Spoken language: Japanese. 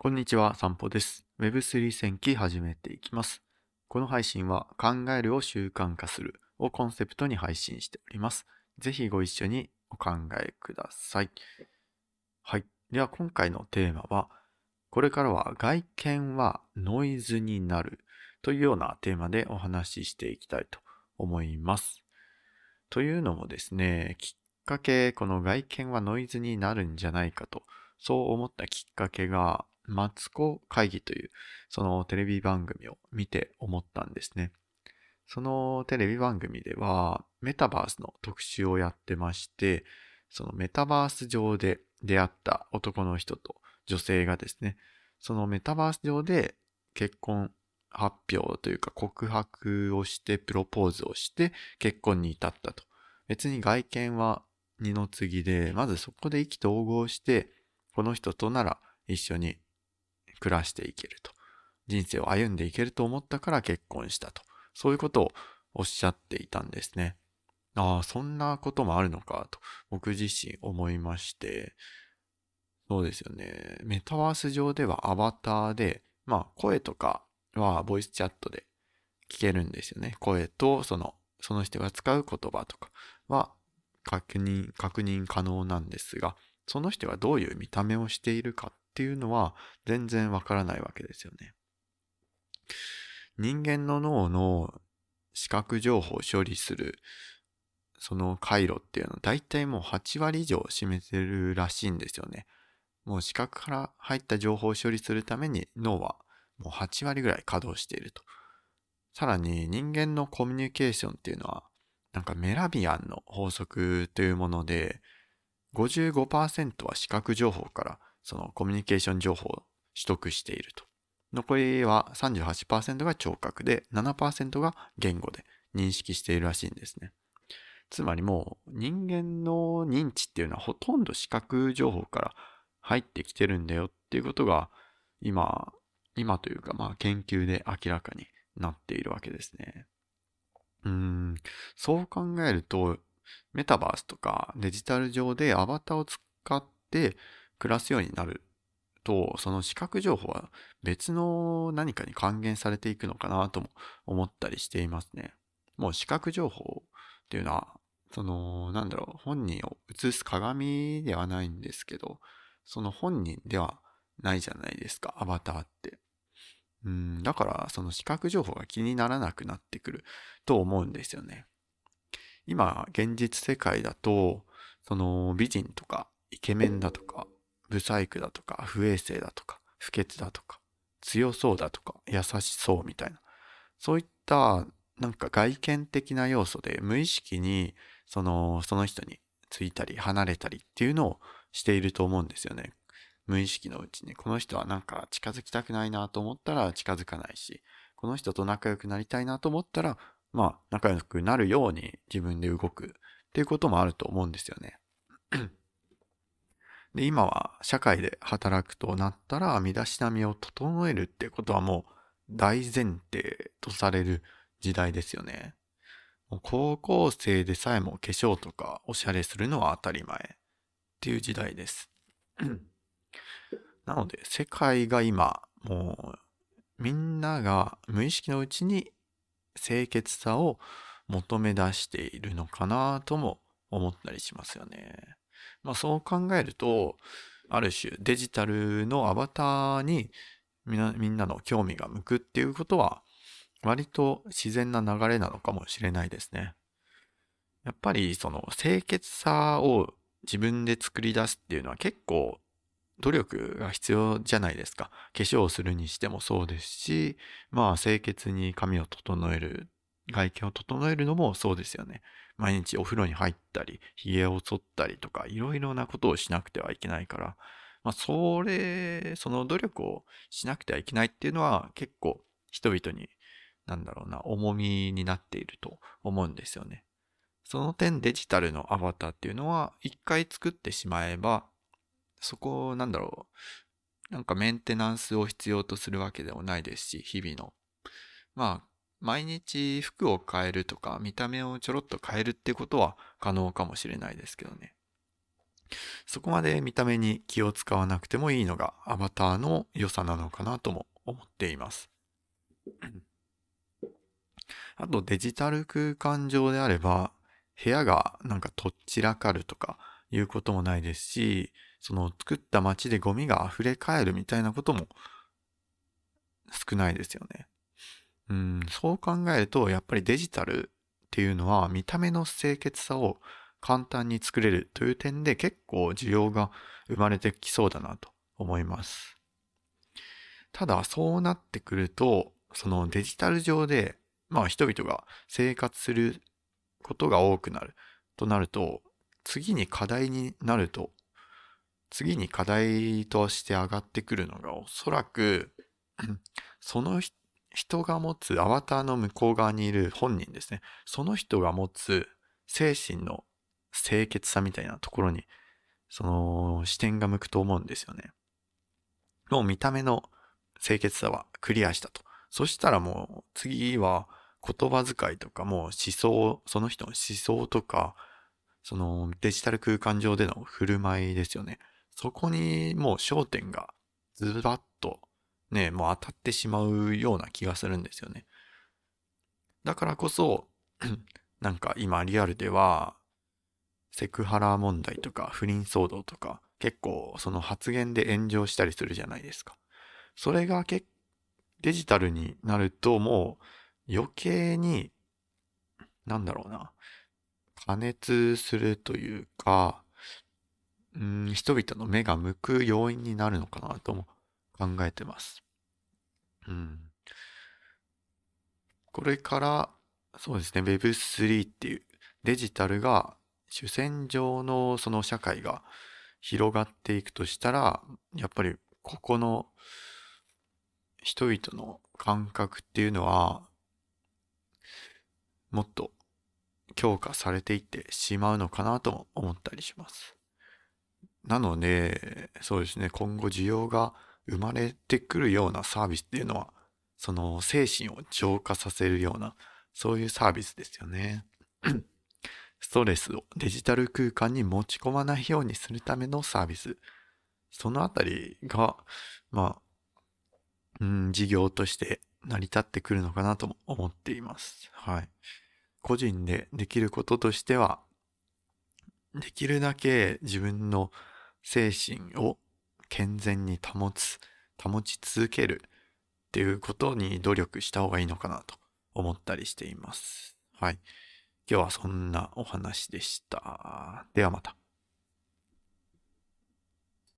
こんにちは、散歩です。Web3 戦記始めていきます。この配信は考えるを習慣化するをコンセプトに配信しております。ぜひご一緒にお考えください。はい。では今回のテーマは、これからは外見はノイズになるというようなテーマでお話ししていきたいと思います。というのもですね、きっかけ、この外見はノイズになるんじゃないかと、そう思ったきっかけが、マツコ会議という、そのテレビ番組を見て思ったんですね。そのテレビ番組では、メタバースの特集をやってまして、そのメタバース上で出会った男の人と女性がですね、そのメタバース上で結婚発表というか告白をしてプロポーズをして結婚に至ったと。別に外見は二の次で、まずそこで意気投合して、この人となら一緒に暮らしていけると。人生を歩んでいけると思ったから結婚したと。そういうことをおっしゃっていたんですね。ああ、そんなこともあるのかと僕自身思いまして、そうですよね。メタバース上ではアバターで、まあ声とかはボイスチャットで聞けるんですよね。声とその、その人が使う言葉とかは確認、確認可能なんですが、その人がどういう見た目をしているかっっていうのは全然わからないわけですよね。人間の脳の視覚情報を処理するその回路っていうのは大体もう8割以上占めてるらしいんですよね。もう視覚から入った情報を処理するために脳はもう8割ぐらい稼働していると。さらに人間のコミュニケーションっていうのはなんかメラビアンの法則というもので55%は視覚情報からそのコミュニケーション情報を取得していると。残りは38%が聴覚で7%が言語で認識しているらしいんですね。つまりもう人間の認知っていうのはほとんど視覚情報から入ってきてるんだよっていうことが今、今というかまあ研究で明らかになっているわけですね。うん、そう考えるとメタバースとかデジタル上でアバターを使って暮らすようになると、その視覚情報は別の何かに還元されていくのかなとも思ったりしていますね。もう視覚情報っていうのは、その、なんだろう、本人を映す鏡ではないんですけど、その本人ではないじゃないですか、アバターって。うん、だからその視覚情報が気にならなくなってくると思うんですよね。今、現実世界だと、その美人とかイケメンだとか、ブサイクだとか、不衛生だとか、不潔だとか、強そうだとか、優しそうみたいな。そういった、なんか外見的な要素で無意識に、その、その人についたり離れたりっていうのをしていると思うんですよね。無意識のうちに、この人はなんか近づきたくないなと思ったら近づかないし、この人と仲良くなりたいなと思ったら、まあ仲良くなるように自分で動くっていうこともあると思うんですよね。で、今は社会で働くとなったら、身だしなみを整えるってことはもう大前提とされる時代ですよね。もう高校生でさえも化粧とかおしゃれするのは当たり前っていう時代です。なので、世界が今、もうみんなが無意識のうちに清潔さを求め出しているのかなとも思ったりしますよね。まあそう考えると、ある種デジタルのアバターにみなみんなの興味が向くっていうことは割と自然な流れなのかもしれないですね。やっぱりその清潔さを自分で作り出すっていうのは結構努力が必要じゃないですか。化粧をするにしてもそうですし、まあ清潔に髪を整える、外見を整えるのもそうですよね。毎日お風呂に入ったり、髭を剃ったりとか、いろいろなことをしなくてはいけないから、まあそれ、その努力をしなくてはいけないっていうのは結構人々に、なんだろうな、重みになっていると思うんですよね。その点デジタルのアバターっていうのは一回作ってしまえば、そこなんだろう、なんかメンテナンスを必要とするわけでもないですし、日々の。まあ、毎日服を変えるとか、見た目をちょろっと変えるってことは可能かもしれないですけどね。そこまで見た目に気を使わなくてもいいのがアバターの良さなのかなとも思っています。あとデジタル空間上であれば部屋がなんかとっちらかるとかいうこともないですし、その作った街でゴミが溢れ返るみたいなことも少ないですよね。うん、そう考えるとやっぱりデジタルっていうのは見た目の清潔さを簡単に作れるという点で結構需要が生まれてきそうだなと思います。ただそうなってくると、そのデジタル上で、まあ人々が生活することが多くなるとなると、次に課題になると、次に課題として上がってくるのがおそらく、その人が持つアバターの向こう側にいる本人ですね。その人が持つ精神の清潔さみたいなところに、その視点が向くと思うんですよね。もう見た目の清潔さはクリアしたと。そしたらもう次は言葉遣いとかもう思想、その人の思想とか、そのデジタル空間上での振る舞いですよね。そこにもう焦点がズバッとね、もう当たってしまうような気がするんですよね。だからこそ、なんか今リアルではセクハラ問題とか不倫騒動とか結構その発言で炎上したりするじゃないですか。それがデジタルになるともう余計になんだろうな加熱するというかうん人々の目が向く要因になるのかなとも考えてます。うん。これからそうですね Web3 っていうデジタルが主戦場のその社会が広がっていくとしたら、やっぱりここの人々の感覚っていうのは、もっと強化されていってしまうのかなと思ったりします。なので、そうですね、今後需要が生まれてくるようなサービスっていうのは、その精神を浄化させるような、そういうサービスですよね。ストレスをデジタル空間に持ち込まないようにするためのサービス。そのあたりが、まあ、うん、事業として成り立ってくるのかなと思っています。はい。個人でできることとしては、できるだけ自分の精神を健全に保つ、保ち続けるっていうことに努力した方がいいのかなと思ったりしています。はい。今日はそんなお話でした。ではまた。